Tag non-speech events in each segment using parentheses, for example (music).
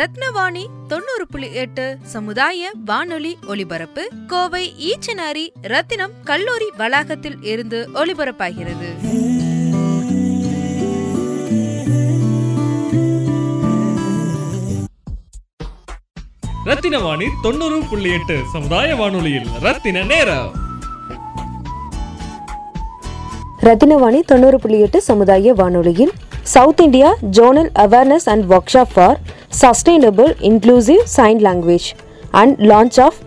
ரத்னவாணி தொண்ணூறு புள்ளி எட்டு சமுதாய வானொலி ஒலிபரப்பு கோவை ஈச்சனாரி ரத்தினம் கல்லூரி வளாகத்தில் இருந்து ஒலிபரப்பாகிறது. ரத்தின வாணி தொண்ணூறு புள்ளி எட்டு சமுதாய வானொலியில் ரத்தின நேரம். ரத்தினவாணி தொண்ணூறு புள்ளி எட்டு சமுதாய வானொலியில் south India zonal awareness and workshop for sustainable inclusive sign language and launch of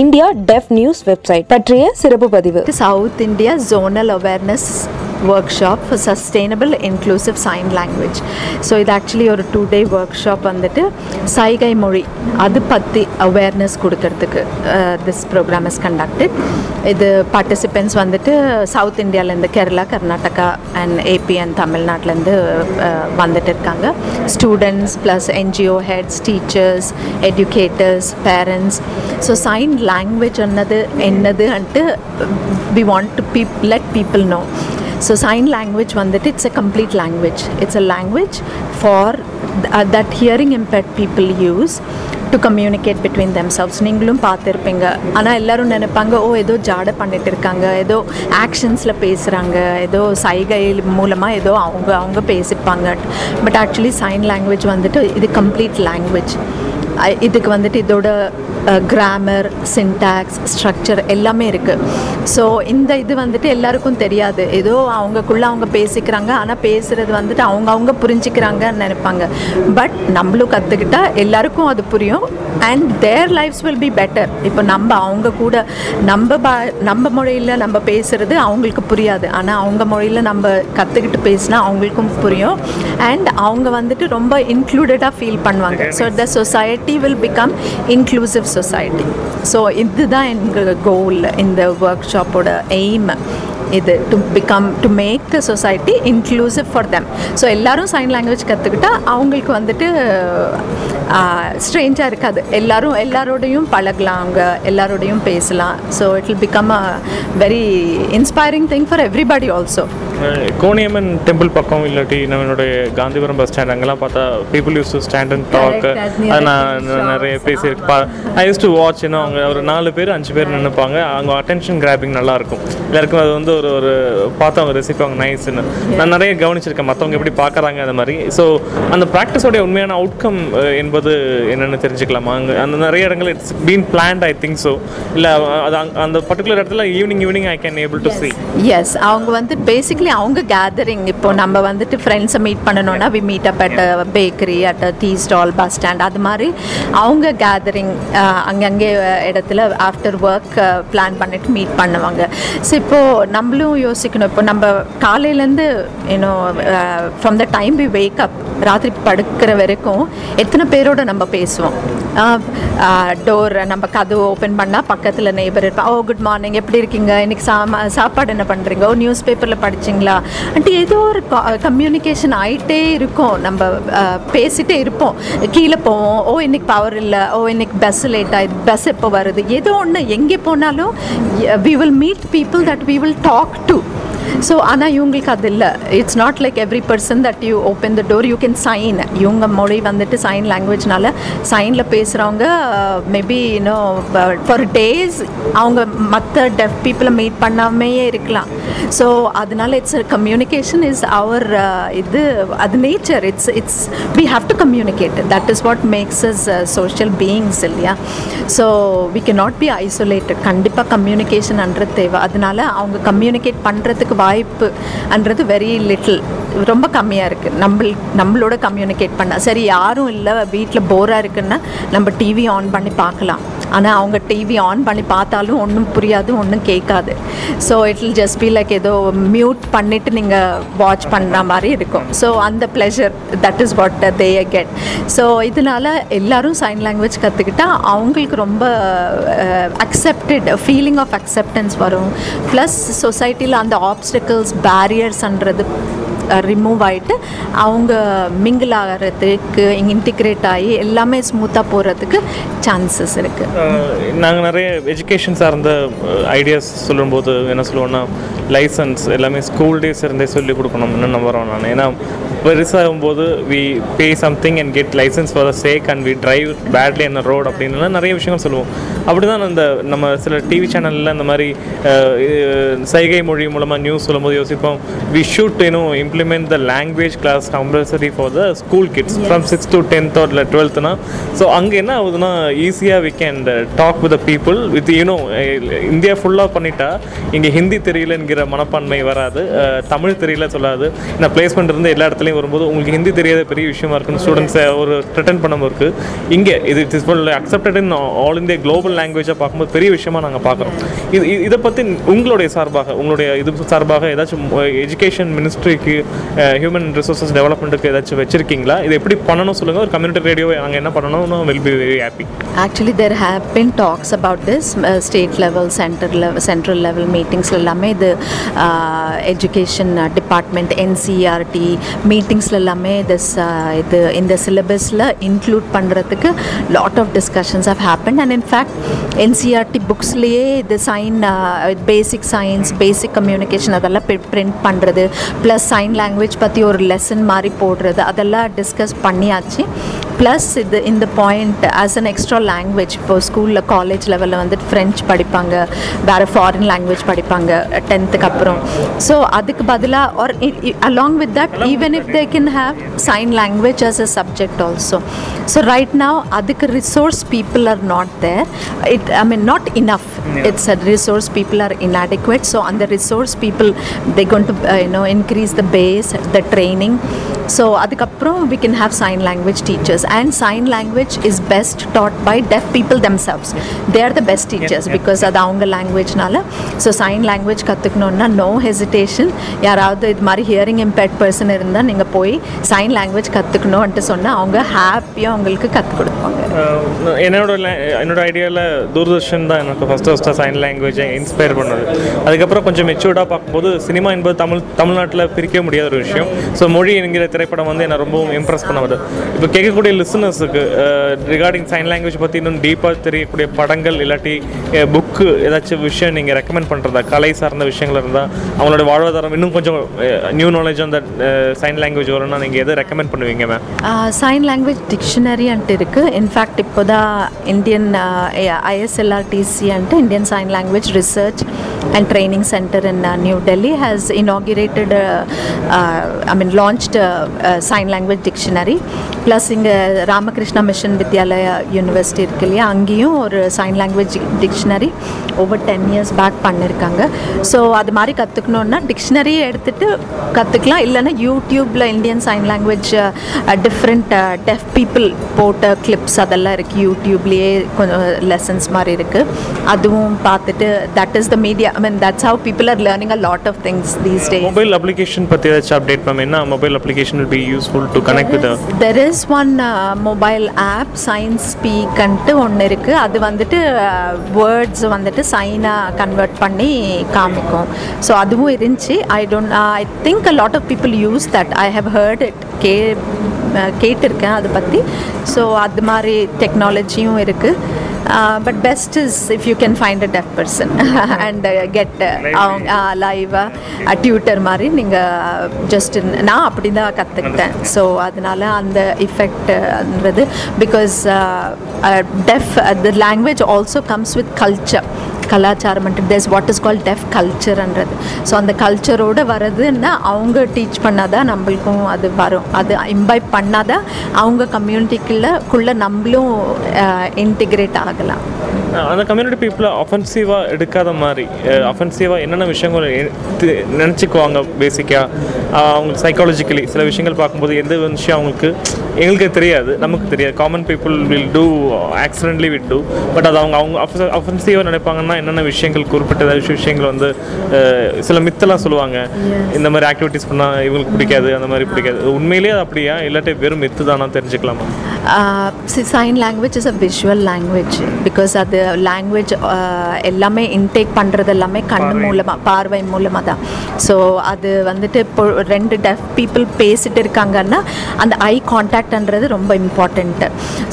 India deaf news website பற்றிய சிறப்பு பதிவு south India zonal awareness workshop for sustainable inclusive sign language so இது ஆக்சுவலி ஒரு டூ டே ஒர்க் ஷாப் வந்துட்டு சைகை மொழி அது பற்றி அவேர்னஸ் கொடுக்கறதுக்கு திஸ் ப்ரோக்ராம் இஸ் கண்டக்டட் இது பார்ட்டிசிபென்ட்ஸ் வந்துட்டு சவுத் இந்தியாவிலேருந்து Kerala Karnataka and AP and தமிழ்நாட்டிலேருந்து வந்துட்டு இருக்காங்க. Students plus NGO heads teachers educators parents so sign language என்னது என்னது and we want to peep let people know so sign language வந்துட்டு it's a complete language it's a language for that hearing impact people use to communicate between themselves. நீங்களும் பார்த்துருப்பீங்க. ஆனால் எல்லாரும் நினைப்பாங்க ஓ ஏதோ ஜாடை பண்ணிட்டு இருக்காங்க. ஏதோ ஆக்ஷன்ஸில் பேசுகிறாங்க ஏதோ சைகை மூலமாக ஏதோ அவங்க அவங்க பேசிப்பாங்க. பட் ஆக்சுவலி சைன் லாங்குவேஜ் வந்துட்டு இது கம்ப்ளீட் லாங்குவேஜ் இதுக்கு வந்துட்டு இதோட கிராமர் சின்டாக்ஸ் ஸ்ட்ரக்சர் எல்லாமே இருக்குது ஸோ இந்த இது வந்துட்டு எல்லாருக்கும் தெரியாது. ஏதோ அவங்கக்குள்ளே அவங்க பேசிக்கிறாங்க ஆனால் பேசுகிறது வந்துட்டு அவங்க அவங்க புரிஞ்சுக்கிறாங்கன்னு நினைப்பாங்க. பட் நம்மளும் கற்றுக்கிட்டா எல்லாருக்கும் அது புரியும். And their lives will be better இப்போ நம்ம அவங்க கூட நம்ம பா நம்ம மொழியில் நம்ம பேசுகிறது அவங்களுக்கு புரியாது. ஆனால் அவங்க மொழியில் நம்ம கற்றுக்கிட்டு பேசினா அவங்களுக்கும் புரியும். அண்ட் அவங்க வந்துட்டு ரொம்ப இன்க்ளூடடாக ஃபீல் பண்ணுவாங்க. So the society will become inclusive society so இதுதான் எங்கள் கோல் இந்த ஒர்க் ஷாப்போட எய்ம் இது to become to make the society inclusive for them so எல்லாரும் சைன் லாங்குவேஜ் கற்றுக்கிட்டா அவங்களுக்கு வந்துட்டு ஸ்ட்ரேஞ்சாக இருக்காது. எல்லோரும் எல்லாரோடையும் பழகலாம் அவங்க எல்லாரோடையும் பேசலாம். So it will become a very inspiring thing for everybody also Koniamman temple பக்கம் இல்லாட்டி நம்மளுடைய காந்திபுரம் பஸ் ஸ்டாண்ட் அங்கெல்லாம் பார்த்தா people used to stand and talk அது நான். நிறைய பேசியிருப்பேன் ஐ யூஸ் டு வாட்ச் இன்னும் அவங்க ஒரு நாலு பேர் அஞ்சு பேர் நினைப்பாங்க அவங்க அட்டென்ஷன் கிராபிங் நல்லா இருக்கும். எல்லாருக்கும் அது வந்து ஒரு ஒரு பார்த்து அவங்க ரசிப்பாங்க நைஸ்னு நான் நிறைய கவனிச்சிருக்கேன் மற்றவங்க எப்படி பார்க்குறாங்க அந்த மாதிரி. ஸோ அந்த ப்ராக்டிஸோடைய உண்மையான அவுட்கம் என்பது என்னென்னு தெரிஞ்சுக்கலாமா? அங்கே அந்த நிறைய இடங்கள் it's been planned I think so இல்லை அது அந்த பர்டிகுலர் இடத்துல evening evening I can able to see. Yes அவங்க வந்து பேசிக்லி அவங்க கேதரிங் இப்போ நம்ம வந்துட்டு ஃப்ரெண்ட்ஸை மீட் பண்ணணும்னா we meet up at bakery at tea stall bus stand அது மாதிரி அவங்க கேதரிங் அங்கங்கே இடத்துல ஆஃப்டர் ஒர்க் பிளான் பண்ணிட்டு மீட் பண்ணுவாங்க. ஸோ இப்போது நம்மளும் யோசிக்கணும். இப்போ நம்ம காலையிலேருந்து இன்னும் from the time we wake up ராத்திரி படுக்கிற வரைக்கும் எத்தனை பேரோட நம்ம பேசுவோம்? டோர் நம்ம கதவு ஓப்பன் பண்ணால் பக்கத்தில் நெய்பர் இருப்பா ஓ குட் மார்னிங் எப்படி இருக்கீங்க? இன்றைக்கி சாமா சாப்பாடு என்ன பண்ணுறீங்க ஓ நியூஸ் பேப்பரில் படிச்சிங்களா? அன்ட்டு ஏதோ ஒரு கம்யூனிகேஷன் ஆகிட்டே இருக்கும். நம்ம பேசிகிட்டே இருப்போம். கீழே போவோம். ஓ இன்னைக்கு பவர் இல்லை. ஓ இன்னைக்கு பஸ் லேட் ஆயிடுது. பஸ் எப்போ வருது? ஏதோ ஒன்று எங்கே போனாலும் we will meet people that we will talk to so ஆனால் இவங்களுக்கு அது இல்லை. It's not like every person that you open the door you can sign இவங்க மொழி வந்துட்டு சைன் லாங்குவேஜ்னால சைனில் பேசுகிறவங்க மேபி இன்னும் ஃபார் டேஸ் அவங்க மற்ற டெஃப் பீப்புளை மீட் பண்ணாமையே இருக்கலாம். ஸோ அதனால இட்ஸ் கம்யூனிகேஷன் இஸ் அவர் இது அது nature it's it's we have to communicate that is what makes us social beings இல்லையா? So we can not be isolated கண்டிப்பாக கம்யூனிகேஷன்ன்றது தேவை. அதனால அவங்க கம்யூனிகேட் பண்ணுறதுக்கு வாய்ப்புன்றது வெரி லிட்டில் ரொம்ப கம்மியாக இருக்குது நம்ம நம்மளோட கம்யூனிகேட் பண்ண. சரி யாரும் இல்லை வீட்டில் போராக இருக்குன்னா நம்ம டிவி ஆன் பண்ணி பார்க்கலாம். ஆனால் அவங்க டிவி ஆன் பண்ணி பார்த்தாலும் ஒன்றும் புரியாது ஒன்றும் கேட்காது. So it will just be like ஏதோ மியூட் பண்ணிவிட்டு நீங்கள் வாட்ச் பண்ணுற மாதிரி இருக்கும். ஸோ அந்த pleasure that is what they get so இதனால எல்லோரும் சைன் லாங்குவேஜ் கற்றுக்கிட்டா அவங்களுக்கு ரொம்ப அக்செப்டட் ஃபீலிங் ஆஃப் அக்செப்டன்ஸ் வரும். ப்ளஸ் சொசைட்டியில் அந்த ஆப்ஸ்டிக்கல்ஸ் பேரியர்ஸ்ன்றது ரிமூவ் ஆகிட்டு அவங்க மிங்கிள் ஆகிறதுக்கு இன்டிகிரேட் ஆகி எல்லாமே ஸ்மூத்தாக போகிறதுக்கு சான்சஸ் இருக்குது நாங்கள் நிறைய எஜுகேஷன் சார்ந்த ஐடியாஸ் சொல்லும்போது என்ன சொல்லுவோன்னா லைசன்ஸ் எல்லாமே ஸ்கூல் டேஸ் இருந்தே சொல்லி கொடுக்கணும்னு நம்புகிறோம் நான். ஏன்னா பெருசாகும் போது we pay something and get license for the sake and we drive badly என்ன ரோட் அப்படின்னு நிறைய விஷயங்கள் சொல்லுவோம். அப்படி தான் அந்த நம்ம சில டிவி சேனலில் இந்த மாதிரி சைகை மொழி மூலமாக நியூஸ் சொல்லும்போது யோசிப்போம். We should you know implement the language class compulsory for the school kids from six to tenth இல்லை டுவெல்த்னா ஸோ அங்கே என்ன ஆகுதுன்னா ஈஸியாக we can talk with the people with you know India ஃபுல்லாக பண்ணிட்டா இங்கே ஹிந்தி தெரியலங்கிற மனப்பான்மை வராது. தமிழ் தெரியல சொல்லாது. நான் பிளேஸ்மெண்ட் இருந்து எல்லா இடத்துலையும் வரும்போது உங்களுக்கு ஹிந்தி தெரியாத பெரிய விஷயமா இருக்குன்னு ஸ்டூடெண்ட்ஸை ஒரு ரிட்டன் பண்ணும்போது இருக்கு. இங்கே இது it is accepted in all India global லாங்குவேஜாக பார்க்கும்போது பெரிய விஷயமா நாங்கள் பார்க்குறோம். இது இதை பற்றி உங்களுடைய சார்பாக உங்களுடைய இது சார்பாக ஏதாச்சும் எஜுகேஷன் மினிஸ்ட்ரிக்கு ஹியூமன் ரிசோர்ஸஸ் டெவலப்மெண்ட்டுக்கு ஏதாச்சும் வச்சிருக்கீங்களா? இது எப்படி பண்ணணும் சொல்லுங்கள் ஒரு கம்யூனிட்டி ரேடியோ நாங்கள் என்ன பண்ணணும்னு will be very happy actually there have been talks about this state level centre level central level meetings எல்லாமே இது எஜுகேஷன் டிபார்ட்மெண்ட் என்சிஆர்டி மீட்டிங்ஸில் எல்லாமே திஸ் இது இந்த சிலபஸில் இன்க்ளூட் பண்ணுறதுக்கு lot of discussions have happened and in fact NCERT புக்ஸ்லேயே இது sign basic science basic communication அதெல்லாம் print பண்ணுறது ப்ளஸ் சைன் லாங்குவேஜ் பற்றி ஒரு லெசன் மாதிரி போடுறது. அதெல்லாம் டிஸ்கஸ் பண்ணியாச்சு. ப்ளஸ் இது இந்த point as an extra language இப்போ ஸ்கூலில் காலேஜ் லெவலில் வந்துட்டு ஃப்ரெஞ்ச் படிப்பாங்க. வேறு ஃபாரின் லாங்குவேஜ் படிப்பாங்க டென்த்துக்கு அப்புறம். ஸோ அதுக்கு பதிலாக are along with that even if they can have sign language as a subject also so right now அதுக்கு resource people are not there it I mean not enough it's a resource people are inadequate so அந்த resource people they going to uh, you know increase the base the training so அதுக்கப்புறம் we can have sign language teachers and sign language is best taught by deaf people themselves they are the best teachers because அது அவங்க லாங்குவேஜ்னால so sign language கற்றுக்கணுன்னா no hesitation யாராவது இது மாதிரி hearing impaired person இருந்தால் நீங்கள் போய் சைன் லாங்குவேஜ் கற்றுக்கணுன்ட்டு சொன்னால் அவங்க ஹாப்பியாக உங்களுக்கு கற்றுக் கொடுப்பாங்க என்னோட என்னோட ஐடியாவில் தூர்தர்ஷன் தான் எனக்கு ஃபஸ்ட்டு ஃபஸ்ட்டாக சைன் லாங்குவேஜை இன்ஸ்பயர் பண்ணது. அதுக்கப்புறம் கொஞ்சம் மெச்சூர்டாக பார்க்கும்போது சினிமா என்பது தமிழ் தமிழ்நாட்டில் பிரிக்க முடியாத ஒரு விஷயம். ஸோ மொழி என்கிற திரைப்படம் வந்து என்னை ரொம்பவும் இம்ப்ரெஸ் பண்ணுவது இப்போ கேட்கக்கூடிய லிசனர்ஸுக்கு ரிகார்டிங் சைன் லாங்குவேஜ் பற்றி இன்னும் டீப்பாக தெரியக்கூடிய படங்கள் இல்லாட்டி புக்கு ஏதாச்சும் விஷயம் நீங்கள் ரெக்கமெண்ட் பண்ணுறதா கலை சார்ந்த விஷயங்கள் இருந்தால் அவங்களோட வாழ்வாதாரம் இன்னும் கொஞ்சம் நியூ நாலேஜ் அந்த சைன் லாங்குவேஜ் வரும்னா நீங்கள் எதை ரெக்கமெண்ட் பண்ணுவீங்க மேம் சைன் லாங்குவேஜ் டிக்ஷனரி அன்ட்டு இருக்குது இன்ஃபேக்ட் இப்போ தான் இந்தியன் ஐஎஸ்எல்ஆர்டிசி అంటే Indian Sign Language Research and Training Centre in New Delhi has inaugurated I mean launched sign language dictionary plus இங்கே ராமகிருஷ்ணா மிஷன் வித்யாலயா யூனிவர்சிட்டி இருக்கு இல்லையா? அங்கேயும் ஒரு sign language dictionary over ten years back பண்ணியிருக்காங்க so அது மாதிரி கற்றுக்கணுன்னா டிக்ஷனரியை எடுத்துகிட்டு கற்றுக்கலாம் இல்லைன்னா யூடியூப்பில் Indian sign language different deaf people போட்ட கிளிப்ஸ் அதெல்லாம் இருக்குது யூடியூப்லேயே கொஞ்சம் லெசன்ஸ் மாதிரி இருக்குது அதுவும் பார்த்துட்டு that is the media I mean that's how people are learning a lot of things these days mobile application பற்றி ஏதாச்சும் அப்டேட் மேம் என்ன mobile application will be useful to connect with there is one mobile app signs ஸ்பீக்கன்ட்டு ஒன்று இருக்குது அது வந்துட்டு words வந்துட்டு சைனாக convert பண்ணி காமிக்கும். ஸோ அதுவும் இருந்துச்சு. I don't I think a lot of people use that I have heard it K ah, கேட்டிருக்கேன் அதை பற்றி ஸோ அது மாதிரி டெக்னாலஜியும் இருக்குது but best is if you can find a deaf person and get அவங்க லைவாக டியூட்டர் மாதிரி நீங்கள் ஜஸ்ட் நான் அப்படி தான் கற்றுக்கிட்டேன் ஸோ அதனால அந்த இஃபெக்ட்ன்றது because deaf the language also comes with culture கலாச்சாரம்ன்றது this what is call deaf கல்ச்சர்ன்றது so அந்த கல்ச்சரோடு வரதுன்னா அவங்க டீச் பண்ணாதான் நம்மளுக்கும் அது வரும். அது இம்பைப் பண்ணாதான் அவங்க கம்யூனிட்டிக்குள்ள குள்ளே நம்மளும் இன்டிகிரேட் ஆகலாம். அந்த கம்யூனிட்டி பீப்புளை அஃபென்சிவாக எடுக்காத மாதிரி அஃபென்சிவாக என்னென்ன விஷயங்கள் நினச்சிக்குவாங்க பேசிக்காக அவங்க சைக்காலஜிக்கலி சில விஷயங்கள் பார்க்கும்போது எந்த விஷயம் அவங்களுக்கு எங்களுக்கு தெரியாது நமக்கு தெரியாது. Common people will do accidentally will do but அது அவங்க அவங்க அஃபென்சிவாக நினைப்பாங்கன்னா என்னென்ன விஷயங்கள் குறிப்பிட்ட ஏதாச்சும் விஷயங்கள் வந்து சில மித்தெல்லாம் சொல்லுவாங்க. இந்த மாதிரி ஆக்டிவிட்டீஸ் பண்ணால் இவங்களுக்கு பிடிக்காது அந்த மாதிரி பிடிக்காது. உண்மையிலேயே அது அப்படியா? இல்லாட்டி வெறும் மித்து தானா தெரிஞ்சுக்கலாமா? Sign language is a visual language because அது லாங்குவேஜ் எல்லாமே இன்டேக் பண்ணுறது எல்லாமே கண்ணு மூலமாக பார்வை மூலமாக தான் ஸோ அது வந்துட்டு இப்போ ரெண்டு டெஃப் பீப்புள் பேசிட்டு இருக்காங்கன்னா அந்த ஐ காண்டாக்ட்ன்றது ரொம்ப இம்பார்ட்டண்ட்டு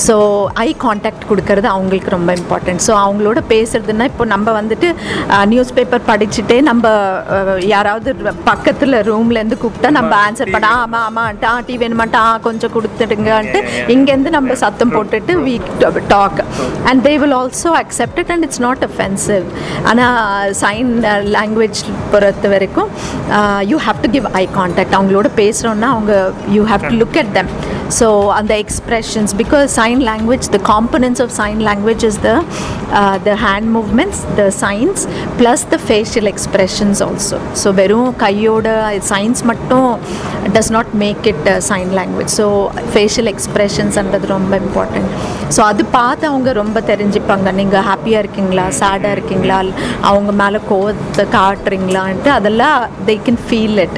ஸோ ஐ காண்டாக்ட் கொடுக்கறது அவங்களுக்கு ரொம்ப இம்பார்ட்டன்ட் ஸோ அவங்களோட பேசுறதுன்னா இப்போ நம்ம வந்துட்டு நியூஸ் பேப்பர் படிச்சுட்டே நம்ம அஹ், யாராவது பக்கத்தில் ரூம்லேருந்து கூப்பிட்டா நம்ம ஆன்சர் பண்ண ஆமாம் ஆமாம் ஆ டீ வேணுமாட்டா ஆ கொஞ்சம் கொடுத்துடுங்கன்ட்டு இங்கேருந்து நம்ம சத்தம் போட்டுட்டு we talk and they will also accept it and it's not offensive ஆனால் சைன் லாங்குவேஜ் பொறுத்த வரைக்கும் you have to give eye contact அவங்களோட பேசுகிறோன்னா அவங்க you have to look at them so அந்த expressions because sign language the components of sign language is the the hand movements the signs plus the facial expressions also so வெறும் கையோட signs மட்டும் does not make it sign language so facial எக்ஸ்பிரஷன்ஸ்ன்றது ரொம்ப important so அது பார்த்து அவங்க ரொம்ப தெரிஞ்சுப்பாங்க. நீங்கள் ஹாப்பியாக இருக்கீங்களா? சேடாக இருக்கீங்களா? அவங்க மேலே கோவத்தை காட்டுறீங்களான்ட்டு அதெல்லாம் they can feel it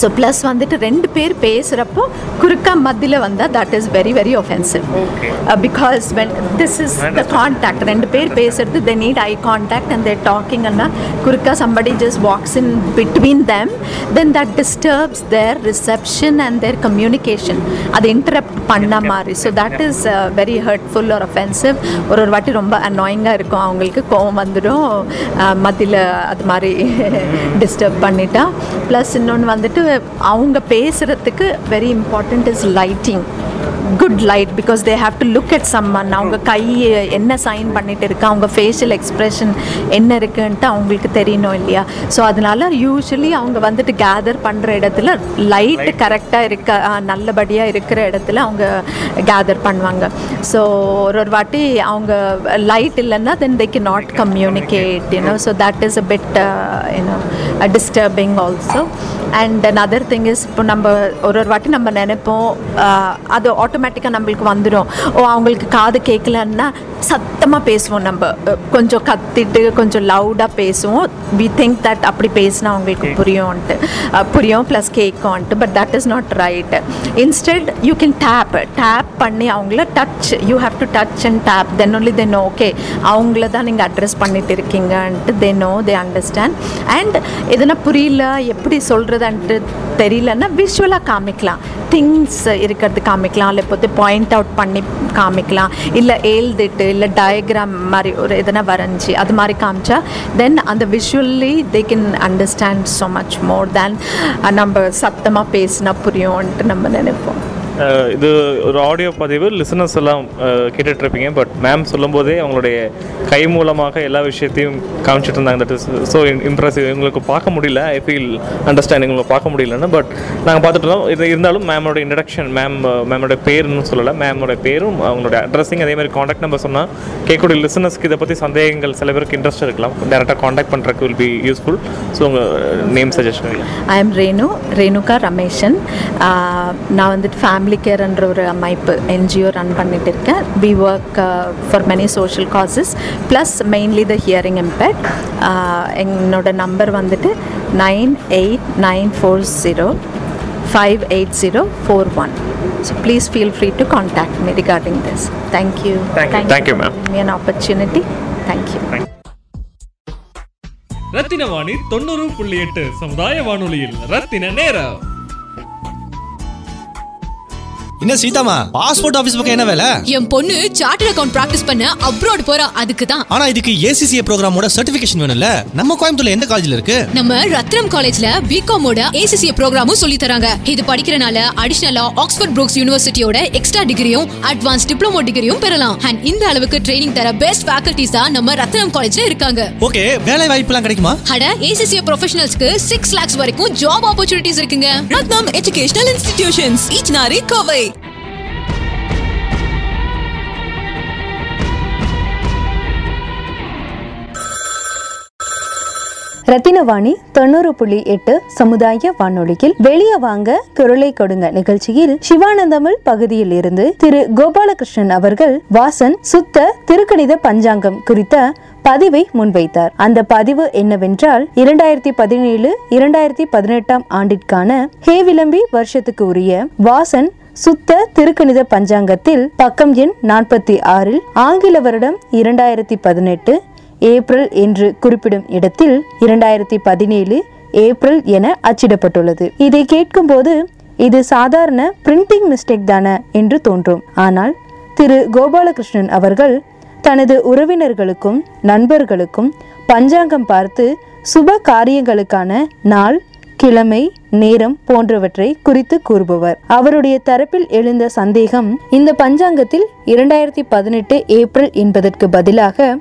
so plus வந்துட்டு ரெண்டு பேர் பேசுகிறப்போ குறுக்கா மத்தியில் வந்தால் that is very very offensive because when this is the contact ரெண்டு பேர் பேசுறது they need eye contact and they're talking Anna குறுக்கா somebody just walks in between them then that disturbs their reception and their communication அது interrupt பண்ண மாதிரி. So that is very hurtful ஒரு offensive ஒரு ஒரு வாட்டி ரொம்ப அன்னாயிங்காக இருக்கும். அவங்களுக்கு கோவம் வந்துடும். மத்தியில் அது மாதிரி (laughs) டிஸ்டர்ப் பண்ணிட்டா. ப்ளஸ் இன்னொன்று வந்துட்டு அவங்க பேசுகிறதுக்கு very important is lighting good light because they have to look at someone அவங்க கை என்ன சைன் பண்ணிட்டு இருக்கா அவங்க ஃபேஷியல் எக்ஸ்ப்ரெஷன் என்ன இருக்குன்ட்டு அவங்களுக்கு தெரியணும் இல்லையா? ஸோ அதனால யூஸ்வலி அவங்க வந்துட்டு கேதர் பண்ணுற இடத்துல லைட் கரெக்டாக இருக்க ஆஹ், நல்லபடியா இருக்கிற இடத்துல அவங்க கேதர் பண்ணுவாங்க. ஸோ ஒரு ஒரு வாட்டி அவங்க லைட் இல்லைன்னா then they can not communicate you know so that is a bit you know disturbing also and another thing is இப்போ நம்ம ஒரு ஒரு வாட்டி நம்ம நினைப்போம் அது ஆட்டோமேட்டிக்காக நம்மளுக்கு வந்துடும் ஓ அவங்களுக்கு காது கேட்கலன்னா சத்தமாக பேசுவோம் நம்ம. கொஞ்சம் கத்திட்டு கொஞ்சம் லவுடாக பேசுவோம். வி திங்க் தட் அப்படி பேசினா அவங்களுக்கு புரியும்ன்ட்டு புரியும் plus கேட்கும்ன்ட்டு but that is not right instead you can tap tap பண்ணி அவங்கள touch you have to touch and tap then only then okay அவங்கள தான் நீங்கள் அட்ரஸ் பண்ணிட்டு இருக்கீங்கன்ட்டு they know they understand and எதனா புரியல எப்படி சொல்கிறதுன்ட்டு தெரியலன்னா விஷுவலாக காமிக்கலாம். திங்ஸ் இருக்கிறது காமிக்கலாம். இல்லை பாயிண்ட் அவுட் பண்ணி காமிக்கலாம். இல்லை எழுதிட்டு இல்லை டயக்ராம் மாதிரி ஒரு எதனா வரைஞ்சி அது மாதிரி காமிச்சா தென் அந்த visually they can understand so much more than நம்ம சத்தமாக பேசினா புரியும்ன்ட்டு நம்ம நினைப்போம். இது ஒரு ஆடியோ பதிவு. லிசனர்ஸ் எல்லாம் கேட்டுட்ருப்பீங்க இருப்பீங்க பட் மேம் சொல்லும்போதே அவங்களுடைய கை மூலமாக எல்லா விஷயத்தையும் காமிச்சிட்டு இருந்தாங்க தட் இஸ் ஸோ இம்ப்ரெசிவ் எங்களுக்கு பார்க்க முடியல. ஐ ஃபீல் அண்டர்ஸ்டாண்டிங் உங்களுக்கு பார்க்க முடியலன்னு. பட் நாங்கள் பார்த்துட்டு இருந்தோம். இது இருந்தாலும் மேமோட இன்ட்ரடக்ஷன் மேம் மேமோட பேருன்னு சொல்லலை. மேமோட பேரும் அவங்களுடைய அட்ரஸிங் அதே மாதிரி காண்டாக்ட் நம்பர் சொன்னால் கேட்கக்கூடிய லிசனர்ஸ்க்கு இதை பற்றி சந்தேகங்கள் சில பேருக்கு இன்ட்ரெஸ்ட் இருக்கலாம். டேரெக்டாக காண்டாக்ட் பண்ணுறதுக்கு வில் பி யூஸ்ஃபுல் ஸோ உங்கள் name suggestion I am Renu Renuka Rameshan நான் வந்துட்டு ஃபேமிலி கேர்ன்ற ஒரு அமைப்பு என்ஜிஓ ரன் பண்ணிட்டு இருக்கேன். We work for many social causes plus mainly the hearing impact என்னோட நம்பர் வந்துட்டு nine eight nine four zero five eight zero four one so please feel free to contact me regarding this thank you Thank you. Thank you, ma'am. an opportunity. Thank you Rathina Vani தொண்ணூறு புள்ளி எட்டு சமுதாய வானொலியில் ரத்தின நேரம். என்ன Seethamma passport office பக்கம் என்ன வேலை? என் பொண்ணு சார்ட்டர்ட் அக்கவுண்ட் பிராக்டிஸ் பண்ண அப்ராட் போறா அதுக்கு தான் ஆனா இதுக்கு ஏசிசிஏ ப்ரோக்ராமோட சர்டிபிகேஷன் வேணும்ல நம்ம கோயம்புத்தூர்ல எந்த காலேஜ்ல இருக்கு? நம்ம ரத்னம் காலேஜ்ல பிகாமோட ஏசிசிஏ ப்ரோக்ராமும் சொல்லி தராங்க. இது படிக்கிறனால அடிஷனலா ஆக்ஸ்போர்ட் புரூக்ஸ் யூனிவர்சிட்டியோட எக்ஸ்ட்ரா டிகிரியும் அட்வான்ஸ் டிப்ளமோ டிகிரியும் பெறலாம். அண்ட் இந்த அளவுக்கு ட்ரைனிங் தர பெஸ்ட் ஃபேக்கல்டிஸ் தான் நம்ம ரத்னம் காலேஜ்ல இருக்காங்க. ஓகே வேலை வாய்ப்புலாம் கிடைக்குமா? அட ஏசிசிஏ ப்ரொஃபஷனல்ஸ்க்கு சிக்ஸ் லேக்ஸ் வரைக்கும் ஜாப் ஆப்பர்ச்சுனிட்டிஸ் இருக்குங்க. ரத்னம் எஜுகேஷனல் இன்ஸ்டிடியூஷன்ஸ் ஈச்னாரி கோவை ரத்தினவாணி தொண்ணூறு புள்ளி எட்டு சமுதாய வானொலியில் வெளியே வாங்க குரலை கொடுங்க. நிகழ்ச்சியில் சிவானந்தமிழ் பகுதியில் இருந்து திரு கோபாலகிருஷ்ணன் அவர்கள் வாசன் சுத்த திருக்கணித பஞ்சாங்கம் குறித்த பதிவை முன்வைத்தார். அந்த பதிவு என்னவென்றால் இரண்டாயிரத்தி பதினேழு இரண்டாயிரத்தி பதினெட்டாம் ஆண்டிற்கான ஹேவிளம்பி வருஷத்துக்கு உரிய வாசன் சுத்த திருக்கணித பஞ்சாங்கத்தில் பக்கம் எண் நாற்பத்தி ஆறில் ஆங்கில வருடம் இரண்டாயிரத்தி பதினெட்டு ஏப்ரல் என்று குறிப்பிடும் இடத்தில் இரண்டாயிரத்தி பதினேழு ஏப்ரல் என அச்சிடப்பட்டுள்ளது. இதை கேட்கும்போது இது சாதாரண பிரிண்டிங் மிஸ்டேக் தானே என்று தோன்றும். ஆனால் திரு கோபாலகிருஷ்ணன் அவர்கள் தனது உறவினர்களுக்கும் நண்பர்களுக்கும் பஞ்சாங்கம் பார்த்து சுப காரியங்களுக்கான நாள் கிழமை நேரம் போன்றவற்றை குறித்து கூறுபவர். அவருடைய தரப்பில் எழுந்த சந்தேகம் இந்த பஞ்சாங்கத்தில் இரண்டாயிரத்தி பதினெட்டு ஏப்ரல் என்பதற்கு பதிலாக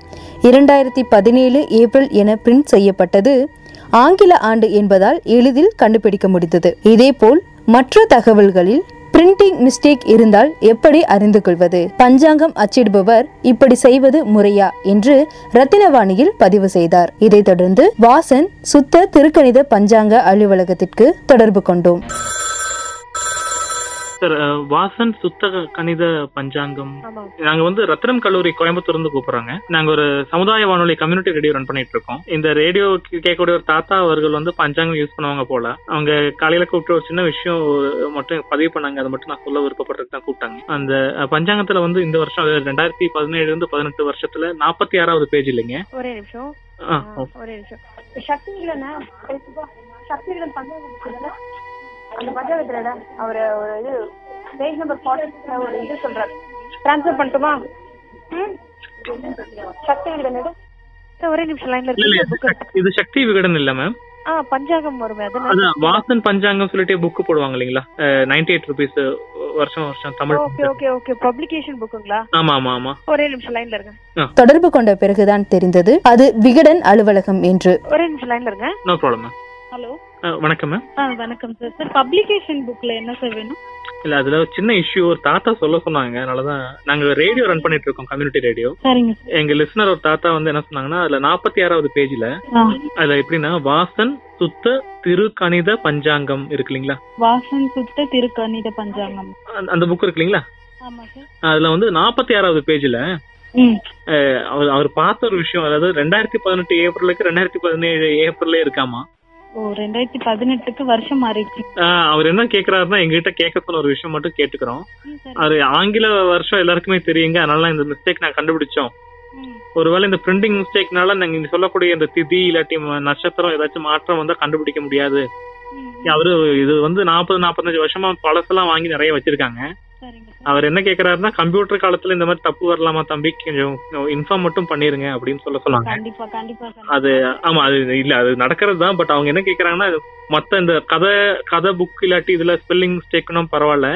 இரண்டாயிரத்தி பதினேழு ஏப்ரல் என பிரிண்ட் செய்யப்பட்டது. ஆங்கில ஆண்டு என்பதால் எளிதில் கண்டுபிடிக்க முடிந்தது. இதேபோல் மற்ற தகவல்களில் பிரிண்டிங் மிஸ்டேக் இருந்தால் எப்படி அறிந்து கொள்வது? பஞ்சாங்கம் அச்சிடுபவர் இப்படி செய்வது முறையா? என்று ரத்தினவாணியில் பதிவு செய்தார். இதைத் தொடர்ந்து வாசன் சுத்த திருக்கணித பஞ்சாங்க அலுவலகத்திற்கு தொடர்பு கொண்டோம். சார் வாசன் சுத்த கணித பஞ்சாங்கம். நாங்க வந்து ரத்னம் கல்லூரி கோயம்புத்தூர் இருந்து கூப்பிடுறாங்க. நாங்க ஒரு சமுதாய வானொலி கம்யூனிட்டி ரேடியோ ரன் பண்ணிட்டு இருக்கோம். இந்த ரேடியோ கேட்கக்கூடிய ஒரு தாத்தா அவர்கள் வந்து பஞ்சாங்கம் யூஸ் பண்ணுவாங்க போல. அவங்க காலையில கூப்பிட்டு ஒரு சின்ன விஷயம் மட்டும் பதிவு பண்ணாங்க. அதை மட்டும் நான் சொல்ல விருப்பப்பட்டு தான் கூப்பிட்டாங்க. அந்த பஞ்சாங்கத்துல வந்து இந்த வருஷம் ரெண்டாயிரத்தி பதினேழுல இருந்து பதினெட்டு வருஷத்துல நாற்பத்தி ஆறாவது பேஜ் இல்லைங்க. ஒரே நிமிஷம். ஒரே நிமிஷம். சக்தி இல்லைண்ணா சக்தி இருக்குதுல்ல அந்த பஞ்சாபத்துல அவர் ஒரு இது பேஜ் நம்பர் ஃபார்ட்டி ஒரு இது சொல்றாரு. ட்ரான்ஸ்ஃபர் பண்ணட்டுமா? ம்? சக்தி இல்லைன்னு ஒரே நிமிஷம் லைன்ல இருக்கு இது சக்தி- விகடன் இல்ல மேம் ஆ பஞ்சாங்கம் வருமே அதான் அதனால வாசன் பஞ்சாங்கம் சொல்லிட்டு புக் போடுவாங்க இல்லைங்களா? நைன்டி எயிட் ருபீஸ் வருஷம் வருஷம் Tamil okay okay okay publication புக்குங்களா ஆமா ஆமா ஆமா. ஒரே நிமிஷம் லைன்ல இருங்க. தொடர்பு கொண்ட பிறகுதான் தெரிந்தது. அது விகடன் அலுவலகம் என்று. ஒரே நிமிஷம் லைன்ல இருங்க. நோ ப்ராப்ளம் மேம் ஹலோ வணக்கம் மேம் வணக்கம் சார் சார் பப்ளிகேஷன் புக்ல என்ன சார் வேணும்? இல்ல அதுல ஒரு சின்ன இஷ்யூ ஒரு தாத்தா சொல்ல சொன்னாங்க. அதனாலதான் நாங்க ரேடியோ ரன் பண்ணிட்டு இருக்கோம் கம்யூனிட்டி ரேடியோ எங்க லிசனர் ஒரு தாத்தா வந்து என்ன சொன்னாங்கன்னா அதுல நாற்பத்தி ஆறாவது பேஜ்ல அதுல எப்படின்னா வாசன் சுத்த திருக்கணித பஞ்சாங்கம் இருக்கு இல்லைங்களா? வாசன் சுத்த திருக்கணித பஞ்சாங்கம். அந்த- புக் இருக்கு இல்லைங்களா? அதுல வந்து நாற்பத்தி ஆறாவது பேஜ்ல அவர் பார்த்த ஒரு விஷயம் அதாவது ரெண்டாயிரத்தி பதினெட்டு ஏப்ரலுக்கு ரெண்டாயிரத்தி பதினேழு ஏப்ரல்லே இருக்காமா? ரெண்டாயிரத்தி பதினெட்டுக்கு வருஷம் மாறிடுச்சு. ஆஹ் அவர் என்ன கேக்குறாருன்னா எங்ககிட்ட கேட்க சொன்ன ஒரு விஷயம் மட்டும் கேட்டுக்கிறோம். அது ஆங்கில வருஷம் எல்லாருக்குமே தெரியுங்க. அதனால இந்த மிஸ்டேக் நான் கண்டுபிடிச்சோம். ஒருவேளை இந்த பிரிண்டிங் மிஸ்டேக்னால நாங்க இங்க சொல்லக்கூடிய இந்த திதி இல்லாட்டி நட்சத்திரம் ஏதாச்சும் மாற்றம் வந்தா கண்டுபிடிக்க முடியாது. அவரு இது வந்து நாற்பது நாற்பத்தஞ்சு வருஷமா பழசெல்லாம் வாங்கி நிறைய வச்சிருக்காங்க. அவர் என்ன கேக்குறாருன்னா கம்ப்யூட்டர் காலத்துல இந்த மாதிரி தப்பு வரலாமா தம்பி? கொஞ்சம் இன்ஃபார்ம் மட்டும் பண்ணிருங்க அப்படின்னு சொல்ல சொன்னாங்க. அது ஆமா அது இல்ல அது நடக்கிறது தான் பட் அவங்க என்ன கேக்குறாங்கன்னா மத்த இந்த கதை கதை புக் இல்லாட்டி இதுல ஸ்பெல்லிங் மிஸ்டேக்னும் பரவாயில்ல.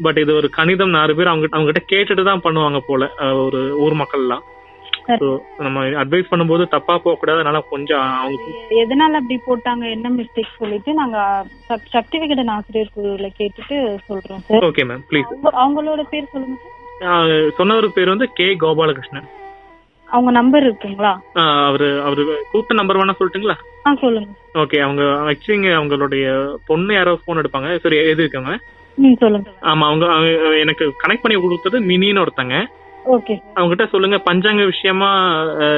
பட் இது ஒரு கணிதம் நாலு பேர் அவங்க அவங்க கிட்ட கேட்டுட்டு தான் பண்ணுவாங்க போல ஒரு ஊர் மக்கள் எல்லாம் நம்ம அட்வைஸ் பண்ணும்போது தப்பா போக கூடாது அதனால கொஞ்சம் அவங்க எதனால அப்படி போட்டாங்க என்ன மிஸ்டேக் சொல்லிட்டு நாங்க விகடன் ஆசிரியர் குழுல கேட்டுட்டு சொல்றோம் சார். ஓகே மேம் ப்ளீஸ் அவங்க- அவங்களோட பேர் சொல்லுங்க சொன்னவர் பேர் வந்து கே கோபாலகிருஷ்ணன். அவங்க நம்பர் இருக்குங்களா? அவரு அவரு கூப்பிட்ட நம்பர் வேணா சொல்லட்டுங்களா? ஆ சொல்லுங்க ஓகே அவங்க ஆக்சுவலி அவங்களுடைய பொண்ணு யாரோ போன் எடுப்பாங்க. சரி எது இருக்காங்க? சொல்லுங்க ஆமா அவங்க அவங்க எனக்கு கனெக்ட் பண்ணி கொடுத்தது மினின்னு ஒருத்தங்க. ஓகே அவங்க கிட்ட சொல்லுங்க. பஞ்சாங்க விஷயமா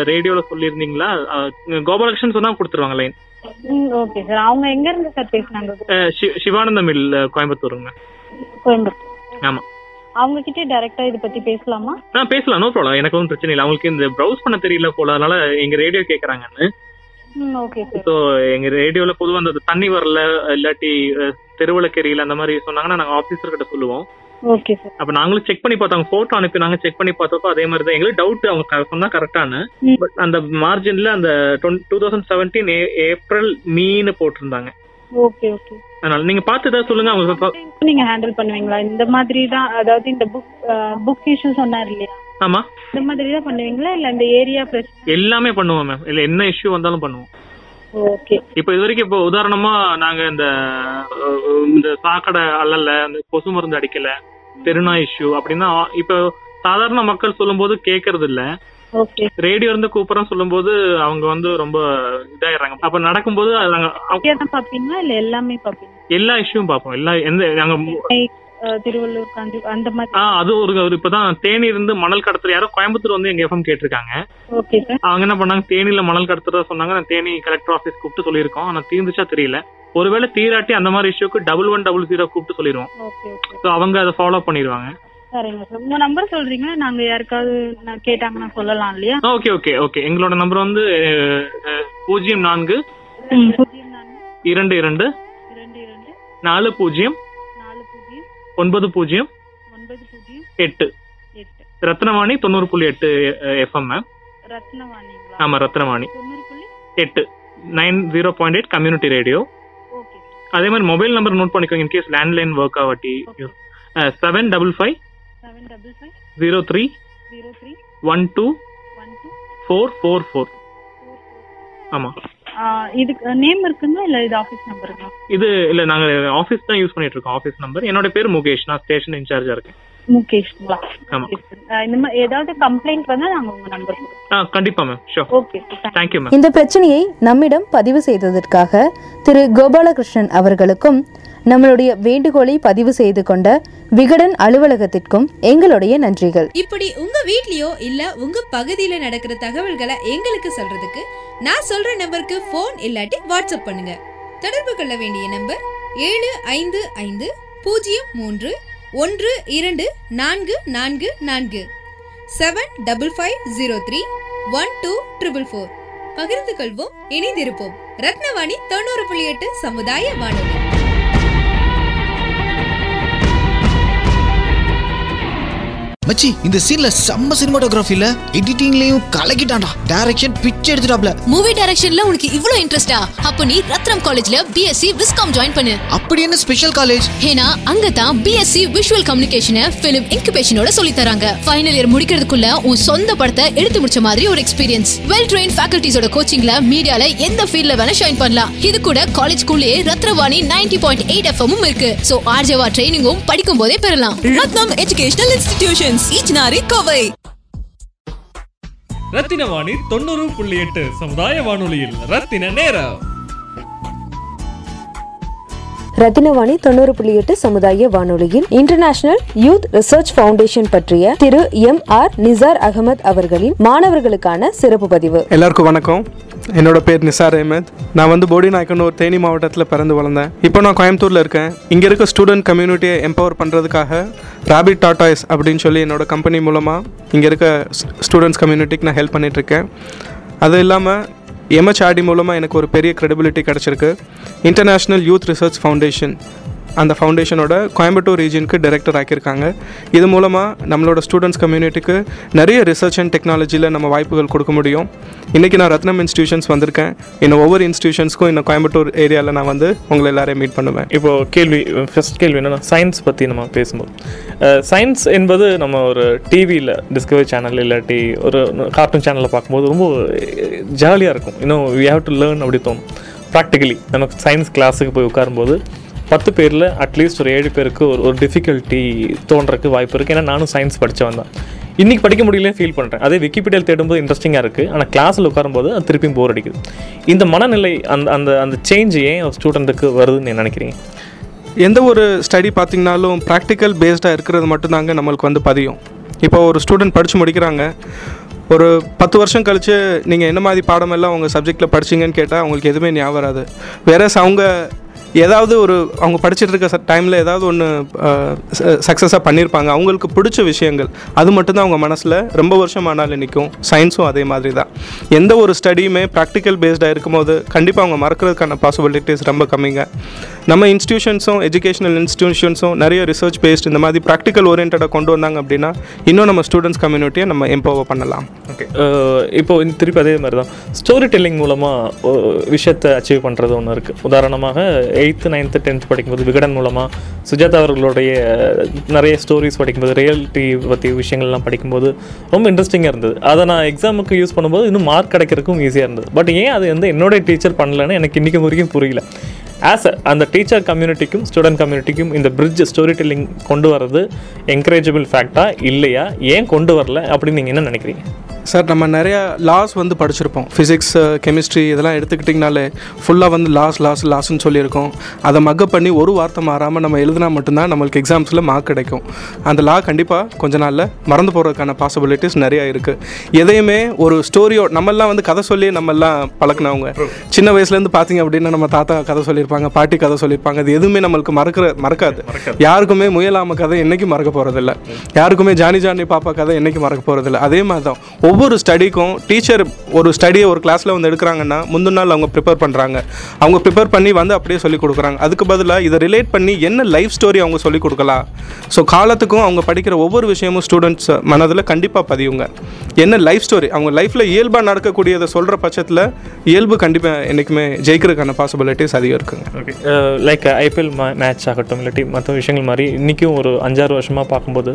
ரேடியோல சொல்லியிருந்தீங்களா? அஹ், கோபாலகிருஷ்ணன் சொன்னா கொடுத்துருவாங்க லைன் ஓகே சார் அவங்க எங்க இருந்து சார் பேசுனாங்க? சிவானந்த மில் கோயம்புத்தூருங்க. கோயம்புத்தூர். ஆமா. அவங்க கிட்ட டைரக்டா இத பத்தி பேசலாமா? ஆ பேசலாம். நோ ப்ராப்ளம் எனக்கு ஒன்றும் பிரச்சனை இல்லை. அவங்களுக்கு இந்த ப்ரௌஸ் பண்ண தெரியல போல. அதனால எங்க ரேடியோ கேக்குறாங்கன்னு. ம் ஓகே சார் ஸோ எங்க ரேடியோல பொதுவா அந்த தண்ணி வரல இல்லாட்டி அஹ், தெருவிளக்கு எரியல அந்த மாதிரி சொன்னாங்கன்னா நாங்க ஆபீசர் கிட்ட சொல்லுவோம். ஓகே சார் அப்ப நாங்களும் செக் பண்ணி பார்த்தோம். போட்டோ அனுப்பி நாங்க செக் பண்ணி பார்த்தப்போ அதே மாதிரி தான் எங்களுக்கு டவுட் அவங்க சொன்னா கரெக்டானு. பட் அந்த மார்ஜின்ல அந்த டூ தௌசண்ட் செவன்டீன் ஏப்ரல் மீன்னு போட்டிருந்தாங்க. ஓகே ஓகே அதனால நீங்க பார்த்து தான் சொல்லுங்க. அவங்க நீங்க ஹேண்டில் பண்ணுவீங்களா? இந்த மாதிரி தான் அதாவது இந்த புக் புக் இஷ்யூ சொன்னார் இல்லையா? ஆமா. இந்த மாதிரி தான் பண்ணுவீங்களா? இல்ல இந்த ஏரியா பிரச்சனை எல்லாமே பண்ணுவோம் மேம் இல்ல என்ன இஷ்யூ வந்தாலும் பண்ணுவோம். ஓகே இப்போ இது வரைக்கும் இப்போ உதாரணமா நாங்க இந்த இந்த சாக்கடை அல்லல அந்த கொசு மருந்து அடிக்கல. தெருநாய் இஷ்யூ அப்படின்னா இப்போ சாதாரண மக்கள் சொல்லும்போது கேட்கறது இல்ல ரேடியோ இருந்து கூப்பிடுறோம் சொல்லும்போது அவங்க வந்து ரொம்ப இதாயிடுறாங்க. அப்ப நடக்கும்போது எல்லாமே எல்லா இஷ்யூவும் பார்ப்போம் எல்லா எந்த நாங்க திருவள்ளூர் காஞ்சி அந்த மாதிரி. ஆ அது ஒரு இப்பதான் தேனி இருந்து மணல் கடத்தல் யாரோ கோயம்புத்தூர் வந்து எங்க எஃப்எம் கேட்டிருக்காங்க. Okay sir. அவங்க என்ன பண்ணாங்க? தேனியில மணல் கடத்துறதா சொன்னாங்க. நான் தேனி கலெக்டர் ஆஃபீஸ் கூப்பிட்டு சொல்லியிருக்கோம். ஆனா தீர்ந்துச்சா தெரியல. ஒருவேளை தீராட்டி அந்த மாதிரி இஷ்யூக்கு டபுள் ஒன் டபுள் ஜீரோ கூப்பிட்டு சொல்லிடுவோம் அவங்க அதை ஃபாலோ பண்ணிடுவாங்க. சரிங்க சார். உங்க நம்பர் சொல்றீங்களா? நாங்க யாருக்காவது கேட்டாங்கன்னா சொல்லலாம் இல்லையா? Okay okay okay. எங்களோட நம்பர் வந்து பூஜ்ஜியம் நான்கு இரண்டு இரண்டு நாலு பூஜ்ஜியம் ஒன்பது பூஜ்ஜியம் ஒன்பது பூஜ்ஜியம் எட்டு. எட்டு. ரத்னவாணி தொண்ணூறு புள்ளி எட்டு எஃப்எம் ஆமா ரத்னவாணி. தொண்ணூறு புள்ளி எட்டு. Nine zero point eight community radio. அதே மாதிரி மொபைல் நம்பர் நோட் பண்ணிக்கோங்க in case landline work ஆகாட்டி seven double five zero three two one two four four four ஆமா. இதுக்கு நேம் இருக்குங்களா இல்ல இது ஆபீஸ் நம்பருங்களா இது இல்ல நாங்க ஆபீஸ் தான் யூஸ் பண்ணிட்டு இருக்கோம் ஆபீஸ் நம்பர் என்னோட பேர் முகேஷ் நான் ஸ்டேஷன் இன்சார்ஜா இருக்கேன். முகேஷ்ங்களா? ஏதாவது கம்ப்ளைண்ட் வந்தா நாங்க உங்க நம்பர் கண்டிப்பா ma'am sure okay sir thank you ma'am இந்த பிரச்சனையை நம்மிடம் பதிவு செய்ததற்காக திரு கோபாலகிருஷ்ணன் அவர்களுக்கும் நம்மளுடைய வேண்டுகோளை பதிவு செய்து கொண்ட விகடன் அலுவலகத்திற்கும் எங்களுடைய நன்றிகள். இப்படி உங்க வீட்லயோ இல்ல உங்க பகுதியில நடக்கிற தகவல்களை எங்களுக்கு சொல்றதுக்கு நான் சொல்ற நம்பருக்கு ஃபோன் இல்லாட்டி வாட்ஸ்அப் பண்ணுங்க. தொடர்பு கொள்ள வேண்டிய நம்பர் ஏழு ஐந்து ஐந்து பூஜ்ஜியம் மூன்று ஒன்று இரண்டு நான்கு நான்கு நான்கு. Seven double five zero three one two triple four பகிர்ந்து கொள்வோம் இணைந்திருப்போம். ரத்னவாணி தொண்ணூறு புள்ளி எட்டு சமுதாய வானொலி. மச்சி இந்த சீன்ல செம்ம சினிமாட்டோகிராஃபில எடிட்டிங்லயும் கலக்கிட்டான்டா. டைரக்ஷன் பிச்சை எடுத்துட்டாப்ல. மூவி டைரக்ஷன்ல உனக்கு இவ்ளோ இன்ட்ரெஸ்டா அப்ப நீ ரத்னம் காலேஜ்ல பிஎஸ்சி விஸ்காம் ஜாயின் பண்ணு. அப்படி என்ன ஸ்பெஷல் காலேஜ் ஏன்னா அங்க தான் பிஎஸ்சி விஷுவல் கம்யூனிகேஷனை பிலிம் இன்குபேஷனோட சொல்லி தராங்க. ஃபைனல் இயர் முடிக்கிறதுக்குள்ள உன் சொந்த படத்தை எடுத்து முடிச்ச மாதிரி ஒரு எக்ஸ்பீரியன்ஸ் வெல் ட்ரெயின் ஃபேக்கல்டிஸோட கோச்சிங்ல மீடியால எந்த ஃபீல்ட்ல வேணா ஷைன் பண்ணலாம். இது கூட காலேஜ் குள்ளேயே ரத்னவாணி நைன்டி பாயிண்ட் எயிட் எஃப்எம்மும் இருக்கு. சோ ஆர்ஜேவா ட்ரைனிங்கும் படிக்கும் போதே பெறலாம். ரத்னம் எஜுகேஷனல் இன்ஸ்டிடியூஷன்ஸ் ஈச்சனாரி கோவை ரத்தின வாணி தொண்ணூறு புள்ளி எட்டு சமுதாய வானொலியில் ரத்தின நேரம். ரத்தினவாணி தொண்ணூறு புள்ளி எட்டு சமுதாய வானொலியில் இன்டர்நேஷனல் யூத் ரிசர்ச் ஃபவுண்டேஷன் பற்றிய திரு எம் ஆர் நிசார் அகமது அவர்களின் மாணவர்களுக்கான சிறப்பு பதிவு. எல்லாருக்கும் வணக்கம். என்னோட பேர் நிசார் அஹமத் நான் வந்து போடி நாயக்கனூர் தேனி மாவட்டத்தில் பிறந்து வளர்ந்தேன். இப்போ நான் கோயம்புத்தூரில் இருக்கேன். இங்கே இருக்க ஸ்டூடெண்ட் கம்யூனிட்டியை எம்பவர் பண்ணுறதுக்காக ராபிட் டாட்டாய்ஸ் அப்படின்னு சொல்லி என்னோட கம்பெனி மூலமாக இங்கே இருக்க ஸ்டூடெண்ட்ஸ் கம்யூனிட்டிக்கு நான் ஹெல்ப் பண்ணிகிட்ருக்கேன் அது இல்லாமல் எம்ஹெச்ஆர்டி மூலமாக எனக்கு ஒரு பெரிய க்ரெடிபிலிட்டி கிடச்சிருக்கு. இன்டர்நேஷ்னல் யூத் ரிசர்ச் ஃபவுண்டேஷன் அந்த ஃபவுண்டேஷனோட கோயம்புத்தூர் ரீஜனுக்கு டைரக்டர் ஆக்கியிருக்காங்க. இது மூலமாக நம்மளோட ஸ்டூடெண்ட்ஸ் கம்யூனிட்டிக்கு நிறைய ரிசர்ச் அண்ட் டெக்னாலஜியில் நம்ம வாய்ப்புகள் கொடுக்க முடியும். இன்றைக்கி நான் ரத்னம் இன்ஸ்டியூஷன்ஸ் வந்திருக்கேன். இன்னும் ஒவ்வொரு இன்ஸ்டியூஷன்ஸ்க்கும் இன்னும் கோயம்புத்தூர் ஏரியாவில் நான் வந்து உங்களை எல்லாரையும் மீட் பண்ணுவேன். இப்போது கேள்வி ஃபஸ்ட் கேள்வி என்னென்னா சயின்ஸ் பற்றி நம்ம பேசும்போது. சயின்ஸ் என்பது நம்ம ஒரு டிவியில் டிஸ்கவரி சேனல் இல்லாட்டி ஒரு கார்ட்டூன் சேனலில் பார்க்கும்போது ரொம்ப ஜாலியாக இருக்கும். இன்னும் வி ஹேவ் டு லேர்ன் அப்படி தோணும். ப்ராக்டிக்கலி நமக்கு சயின்ஸ் கிளாஸுக்கு போய் உட்காரும்போது பத்து பேரில் அட்லீஸ்ட் ஒரு ஏழு பேருக்கு ஒரு ஒரு டிஃபிகல்ட்டி தோன்றதுக்கு வாய்ப்பு இருக்குது ஏன்னா நானும் சயின்ஸ் படித்தவன் தான். இன்றைக்கி படிக்க முடியல ஃபீல் பண்ணுறேன் அதே விக்கிபீடியாவில் தேடும்போது இன்ட்ரெஸ்டிங்காக இருக்குது ஆனால் கிளாஸில் உட்காரும்போது அது திருப்பியும் போர் அடிக்குது. இந்த மனநிலை அந்த அந்த அந்த சேஞ்ச் ஏன் ஒரு ஸ்டூடெண்ட்டுக்கு வருதுன்னு நினைக்கிறீங்க? எந்த ஒரு ஸ்டடி பார்த்தீங்கனாலும் ப்ராக்டிக்கல் பேஸ்டாக இருக்கிறது மட்டும்தாங்க நம்மளுக்கு வந்து பதியும். இப்போ ஒரு ஸ்டூடெண்ட் படித்து முடிக்கிறாங்க. ஒரு பத்து வருஷம் கழித்து நீங்கள் என்ன மாதிரி பாடமெல்லாம் உங்கள் சப்ஜெக்டில் படிச்சிங்கன்னு கேட்டால் அவங்களுக்கு எதுவுமே ஞாபகம் வராது. வேற அவங்க ஏதாவது ஒரு அவங்க படிச்சுட்டு இருக்க டைமில் ஏதாவது ஒன்று சக்ஸஸாக பண்ணியிருப்பாங்க அவங்களுக்கு பிடிச்ச விஷயங்கள். அது மட்டும்தான் அவங்க மனசில் ரொம்ப வருஷம் ஆனாலும் நிற்கும் சயின்ஸும் அதே மாதிரி தான் எந்த ஒரு ஸ்டடியுமே ப்ராக்டிக்கல் பேஸ்டாக இருக்கும்போது கண்டிப்பாக அவங்க மறக்கிறதுக்கான பாசிபிலிட்டிஸ் ரொம்ப கம்மிங்க. நம்ம இன்ஸ்டியூஷன்ஸும் எஜுகேஷனல் இன்ஸ்டியூஷன்ஸும் நிறைய ரிசர்ச் பேஸ்ட் இந்த மாதிரி ப்ராக்டிக்கல் ஓரியன்டாக கொண்டு வந்தாங்க அப்படின்னா இன்னும் நம்ம ஸ்டூடெண்ட்ஸ் கம்யூனிட்டியை நம்ம எம்பவர் பண்ணலாம். ஓகே இப்போ திருப்பி அதே மாதிரி தான் ஸ்டோரி டெல்லிங் மூலமாக விஷயத்தை அச்சீவ் பண்ணுறது ஒன்று இருக்குது உதாரணமாக எயித்து நைன்த்து டென்த் படிக்கும்போது விகடன் மூலமாக சுஜாதா அவர்களுடைய நிறைய ஸ்டோரிஸ் படிக்கும்போது ரியாலிட்டி பற்றி விஷயங்கள்லாம் படிக்கும்போது ரொம்ப இன்ட்ரெஸ்டிங்காக இருந்தது. அதை நான் எக்ஸாமுக்கு யூஸ் பண்ணும்போது இன்னும் மார்க் கிடைக்கிறதுக்கும் ஈஸியாக இருந்தது. பட் ஏன் அது வந்து என்னோட டீச்சர் பண்ணலன்னு எனக்கு இன்றைக்கி வரைக்கும் புரியல. ஆஸ் அந்த டீச்சர் கம்யூனிட்டிக்கும் ஸ்டூடெண்ட் கம்யூனிட்டிக்கும் இந்த பிரிட்ஜ் ஸ்டோரி டெல்லிங் கொண்டு வர்றது என்கரேஜபிள் ஃபேக்டாக இல்லையா? ஏன் கொண்டு வரல? அப்படின்னு நீங்கள் என்ன நினைக்கிறீங்க? சார் நம்ம நிறையா லாஸ் வந்து படிச்சிருப்போம். ஃபிசிக்ஸ் கெமிஸ்ட்ரி இதெல்லாம் எடுத்துக்கிட்டிங்கனாலே ஃபுல்லாக வந்து லாஸ் லாஸ் லாஸ்ன்னு சொல்லியிருக்கோம். அதை மக்கப் பண்ணி ஒரு வார்த்தை மாறாமல் நம்ம எழுதினா மட்டும்தான் நம்மளுக்கு எக்ஸாம்ஸில் மார்க் கிடைக்கும். அந்த லா கண்டிப்பாக கொஞ்ச நாளில் மறந்து போகிறதுக்கான பாசிபிலிட்டிஸ் நிறையா இருக்குது எதையுமே ஒரு ஸ்டோரியோ நம்மெல்லாம் வந்து கதை சொல்லி நம்மெல்லாம் பழக்கினவங்க. சின்ன வயசுலேருந்து பார்த்தீங்க அப்படின்னா நம்ம தாத்தா கதை சொல்லியிருப்பாங்க பாட்டி கதை சொல்லியிருப்பாங்க. அது எதுவுமே நம்மளுக்கு மறக்கிற மறக்காது. யாருக்குமே முயலாம கதை என்றைக்கும் மறக்க போகிறதில்ல யாருக்குமே ஜானி ஜானி பாப்பா கதை என்றைக்கும் மறக்க போகிறதில்ல அதே மாதிரி தான் ஒவ்வொரு ஸ்டடிக்கும் டீச்சர் ஒரு ஸ்டடியை ஒரு கிளாஸில் வந்து எடுக்கிறாங்கன்னா முந்தின நாள் அவங்க ப்ரிப்பேர் பண்ணுறாங்க அவங்க ப்ரிப்பேர் பண்ணி வந்து அப்படியே சொல்லி கொடுக்குறாங்க. அதுக்கு பதிலாக இதை ரிலேட் பண்ணி என்ன லைஃப் ஸ்டோரி அவங்க சொல்லிக் கொடுக்கலாம். ஸோ காலத்துக்கும் அவங்க படிக்கிற ஒவ்வொரு விஷயமும் ஸ்டூடெண்ட்ஸ் மனதில் கண்டிப்பாக பதியுங்க. என்ன லைஃப் ஸ்டோரி அவங்க லைஃப்பில் இயல்பாக நடக்கக்கூடியதை சொல்கிற பட்சத்தில் இயல்பு கண்டிப்பாக என்றைக்குமே ஜெயிக்கிறதுக்கான பாசிபிலிட்டிஸ் அதிகம் இருக்குங்க. ஓகே லைக் ஐபிஎல் மேட்ச் ஆகட்டும் இல்லாட்டி மற்ற விஷயங்கள் மாதிரி இன்றைக்கும் ஒரு அஞ்சாறு வருஷமாக பார்க்கும்போது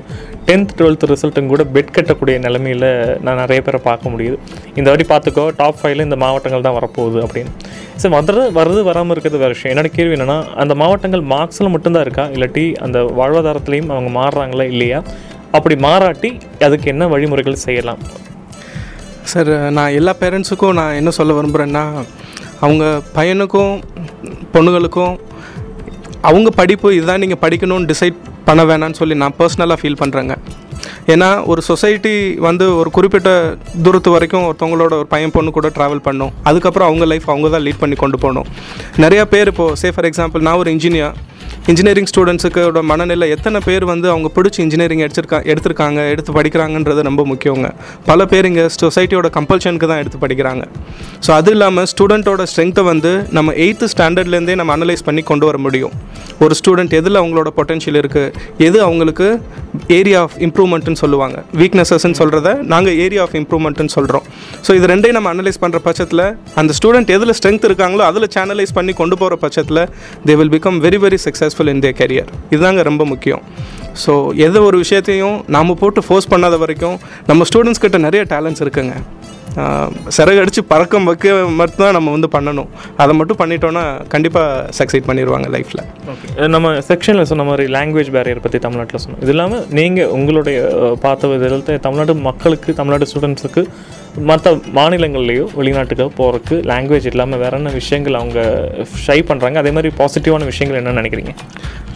டென்த் டுவெல்த் ரிசல்ட்டும் கூட பெட் கட்டக்கூடிய நிலமையில் நான் நிறைய பேரை பார்க்க முடியுது. இந்த வாட்டி பார்த்துக்கோ டாப் ஃபைவ்ல இந்த மாவட்டங்கள் தான் வரப்போகுது அப்படின்னு. ஸோ வர்றது வர்றது வராமல் இருக்கிறது வேறு விஷயம். என்னோட கேள்வி என்னென்னா அந்த மாவட்டங்கள் மார்க்ஸில் மட்டும்தான் இருக்கா? இல்லாட்டி அந்த வாழ்வாதாரத்துலேயும் அவங்க மாறுறாங்களா இல்லையா? அப்படி மாறாட்டி அதுக்கு என்ன வழிமுறைகள் செய்யலாம்? சார் நான் எல்லா பேரண்ட்ஸுக்கும் நான் என்ன சொல்ல விரும்புகிறேன்னா அவங்க பையனுக்கும் பொண்ணுங்களுக்கும் அவங்க படிப்பு இதுதான் நீங்கள் படிக்கணும்னு டிசைட் பண்ண வேணாம்னு சொல்லி நான் பர்சனலாக ஃபீல் பண்ணுறேங்க ஏன்னா ஒரு சொசைட்டி வந்து ஒரு குறிப்பிட்ட தூரத்து வரைக்கும் ஒருத்தவங்களோட ஒரு பையன் பொண்ணு கூட ட்ராவல் பண்ணும். அதுக்கப்புறம் அவங்க லைஃப் அவங்க தான் லீட் பண்ணி கொண்டு போகணும். நிறையா பேர் இப்போது சே ஃபார் எக்ஸாம்பிள் நான் ஒரு இன்ஜினியர் இன்ஜினியரிங் ஸ்டூடெண்ட்ஸுக்கோட மனநிலை எத்தனை பேர் வந்து அவங்க பிடிச்சி இன்ஜினியரிங் எடுத்திருக்கா எடுத்திருக்காங்க எடுத்து படிக்கிறாங்கன்றது ரொம்ப முக்கியங்க. பல பேர் இங்கே சொசைட்டியோட கம்பல்ஷனுக்கு தான் எடுத்து படிக்கிறாங்க. ஸோ அது இல்லாமல் ஸ்டூடெண்ட்டோட ஸ்ட்ரென்த்தை வந்து நம்ம எயித்து ஸ்டாண்டர்ட்லேருந்தே நம்ம அனலைஸ் பண்ணி கொண்டு வர முடியும். ஒரு ஸ்டூடெண்ட் எதில் அவங்களோட பொட்டென்ஷியல் இருக்குது எது அவங்களுக்கு ஏரியா ஆஃப் இம்ப்ரூவ்மெண்ட்னு சொல்லுவாங்க. வீக்னஸஸ்ன்னு சொல்கிறத நாங்கள் ஏரியா ஆஃப் இம்ப்ரூவ்மெண்ட்டுன்னு சொல்கிறோம் ஸோ இது ரெண்டையும் நம்ம அனலைஸ் பண்ணுற பட்சத்தில் அந்த ஸ்டூடெண்ட் எதில் ஸ்ட்ரென்த் இருக்காங்களோ அதில் சேனலைஸ் பண்ணி கொண்டு போகிற பட்சத்தில் they will become very very success successful in their career இதுதாங்க ரொம்ப முக்கியம். ஸோ எந்த ஒரு விஷயத்தையும் நாம் போட்டு ஃபோர்ஸ் பண்ணாத வரைக்கும் நம்ம ஸ்டூடெண்ட்ஸ் கிட்ட நிறைய டேலண்ட்ஸ் இருக்குங்க. சிறகடிச்சு பறக்கம் வைக்க மட்டும்தான் நம்ம வந்து பண்ணணும். அதை மட்டும் பண்ணிட்டோன்னா கண்டிப்பாக சக்சீட் பண்ணிடுவாங்க லைஃப்பில் ஓகே நம்ம செக்ஷனில் சொன்ன மாதிரி லாங்குவேஜ் பேரியர் பற்றி தமிழ்நாட்டில் சொன்னோம். இது இல்லாமல் நீங்கள் உங்களுடைய பார்த்த விதத்தில் தமிழ்நாட்டு மக்களுக்கு தமிழ்நாடு ஸ்டூடெண்ட்ஸுக்கு மற்ற மாநிலங்கள்லேயோ வெளிநாட்டுக்கோ போகிறதுக்கு லாங்குவேஜ் இல்லாமல் வேற என்ன விஷயங்கள் அவங்க ஷை பண்ணுறாங்க அதே மாதிரி பாசிட்டிவான விஷயங்கள் என்ன நினைக்கிறீங்க?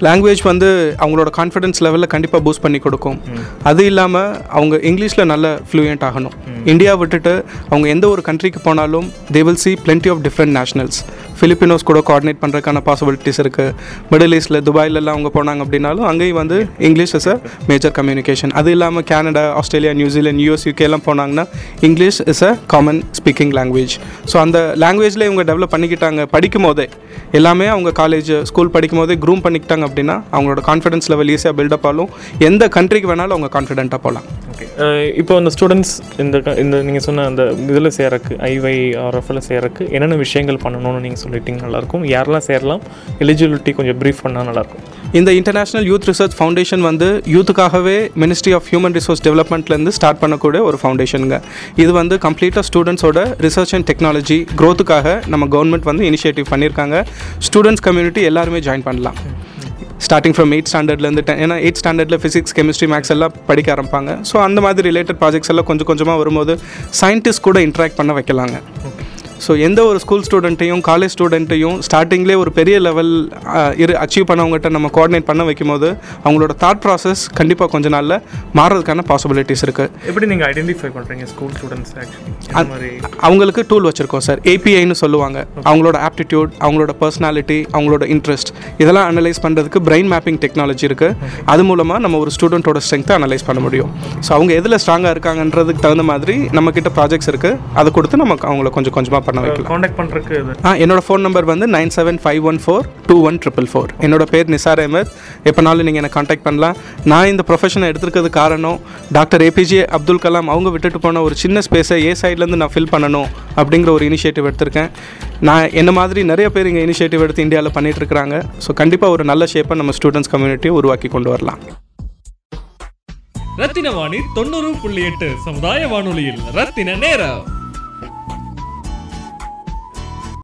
லாங்குவேஜ் வந்து அவங்களோட கான்ஃபிடன்ஸ் லெவலில் கண்டிப்பாக பூஸ்ட் பண்ணி கொடுக்கும். அது இல்லாமல் அவங்க இங்கிலீஷில் நல்ல ஃப்ளூயண்ட் ஆகணும். இந்தியா விட்டுட்டு அவங்க எந்த ஒரு கண்ட்ரிக்கு போனாலும் they will see plenty of different nationals Filipinos கூட கோஆர்டினேட் பண்ணுறதுக்கான பாசிபிலிட்டிஸ் இருக்குது மிடில் ஈஸ்ட்டில் துபாயிலெல்லாம் அவங்க போனாங்க அப்படின்னாலும் அங்கேயும் வந்து English is a major communication அது இல்லாமல் Canada Australia New Zealand US யூகேலாம் எல்லாம் போனாங்கன்னா English is a common speaking language so அந்த லாங்குவேஜில் இவங்க டெவலப் பண்ணிக்கிட்டாங்க. படிக்கும் போதே எல்லாமே அவங்க காலேஜ் ஸ்கூல் படிக்கும் போதே க்ரூம் பண்ணிக்கிட்டாங்க அப்படின்னா அவங்களோட கான்ஃபிடன்ஸ் லெவல் ஈஸியாக பில்டப் ஆகும் எந்த கண்ட்ரிக்கு வேணாலும் அவங்க கான்ஃபிடென்ட்டாக போகலாம். இப்போ அந்த ஸ்டூடெண்ட்ஸ் இந்த இந்த நீங்கள் சொன்ன அந்த இதில் சேரக்கு ஐவை ஆர்எஃப்ல சேரக்கு என்னென்ன விஷயங்கள் பண்ணணும்னு நீங்கள் சொல்லுங்கள் சொல்லிட்டீங்க நல்லாயிருக்கும் யாரெல்லாம் சேரலாம் எலிஜிபிலிட்டி கொஞ்சம் ப்ரீஃப் பண்ணால் நல்லாயிருக்கும் இந்த இன்டர்நேஷனல் யூத் ரிசர்ச் ஃபவுண்டேஷன் வந்து யூத்துக்காகவே மினிஸ்ட்ரி ஆஃப் ஹியூமன் ரிசோர்ஸ் டெவலப்மெண்ட்லேருந்து ஸ்டார்ட் பண்ணக்கூடிய ஒரு ஃபவுண்டேஷனுங்க இது வந்து கம்ப்ளீட்டாக ஸ்டூடெண்ட்ஸோட ரிசர்ச் அண்ட் டெக்னாலஜி க்ரோத்துக்காக நம்ம கவர்மெண்ட் வந்து இனிஷியேட்டிவ் பண்ணியிருக்காங்க. ஸ்டூடெண்ட்ஸ் கம்யூனிட்டி எல்லாருமே ஜாயின் பண்ணலாம். ஸ்டார்டிங் ஃப்ரம் எயிட் ஸ்டாண்டர்ட்லேருந்து டென் ஏன்னா எயிட் ஸ்டாண்டர்டில் ஃபிசிக்ஸ் கெமிஸ்ட்ரி மேக்ஸ் எல்லாம் படிக்க ஆரம்பிப்பாங்க. ஸோ அந்த மாதிரி ரிலேட்டட் ப்ராஜெக்ட்ஸ் எல்லாம் கொஞ்சம் கொஞ்சமாக வரும்போது சயின்டிஸ்ட் கூட இன்ட்ராக்ட் பண்ண வைக்கலாங்க. ஸோ எந்த ஒரு ஸ்கூல் ஸ்டூடெண்ட்டையும் காலேஜ் ஸ்டூடெண்ட்டையும் ஸ்டார்டிங்லேயே ஒரு பெரிய லெவல் இரு அச்சீவ் பண்ணவங்ககிட்ட நம்ம கோஆர்டினேட் பண்ண வைக்கும்போது அவங்களோட தாட் ப்ராசஸ் கண்டிப்பாக கொஞ்ச நாளில் மாறுறதுக்கான பாசிபிலிட்டிஸ் இருக்குது எப்படி நீங்கள் ஐடென்டிஃபை பண்ணுறீங்க ஸ்கூல் ஸ்டூடெண்ட்ஸ் ஆக்சுவலி அவங்களுக்கு டூல் வச்சுருக்கோம் சார் ஏபிஐன்னு சொல்லுவாங்க. அவங்களோட ஆப்டிடியூட் அவங்களோட பர்சனாலிட்டி அவங்களோட இன்ட்ரெஸ்ட் இதெல்லாம் அனலைஸ் பண்ணுறதுக்கு பிரெயின் மேப்பிங் டெக்னாலஜி இருக்குது அது மூலமாக நம்ம ஒரு ஸ்டூடெண்ட்டோட ஸ்ட்ரென்த்தை அனலைஸ் பண்ண முடியும். ஸோ அவங்க எதில் ஸ்ட்ராங்காக இருக்காங்கன்றதுக்கு தகுந்த மாதிரி நம்மக்கிட்ட ப்ராஜெக்ட்ஸ் இருக்குது அதை கொடுத்து நமக்கு அவங்கள கொஞ்சம் கொஞ்சமாக பண்ண வைக்கலாம். காண்டாக்ட் பண்ணுறதுக்கு ஆ என்னோட ஃபோன் நம்பர் வந்து nine seven five one four two one triple four என்னோட பேர் நிசார் அஹமத் எப்போனாலும் நீங்கள் என்னை காண்டாக்ட் பண்ணலாம். நான் இந்த ப்ரொஃபஷனை எடுத்துருக்கிறது காரணம் டாக்டர் ஏபிஜே அப்துல் கலாம் அவங்க விட்டுட்டு போன ஒரு சின்ன ஸ்பேஸை ஏ சைட்லேருந்து நான் ஃபில் பண்ணணும் அப்படிங்கிற ஒரு இனிஷியேட்டிவ் எடுத்திருக்கேன். நான் என்ன மாதிரி நிறைய பேர் இங்கே இனிஷியேட்டிவ் எடுத்து இந்தியாவில் பண்ணிட்டு இருக்காங்க ஸோ கண்டிப்பாக ஒரு நல்ல ஷேப்பை நம்ம ஸ்டூடெண்ட்ஸ் கம்யூனிட்டியை உருவாக்கி கொண்டு வரலாம். ரத்தின வாணி தொண்ணூறு புள்ளி எட்டு சமுதாய வானொலியில் ரத்தின நேரம்.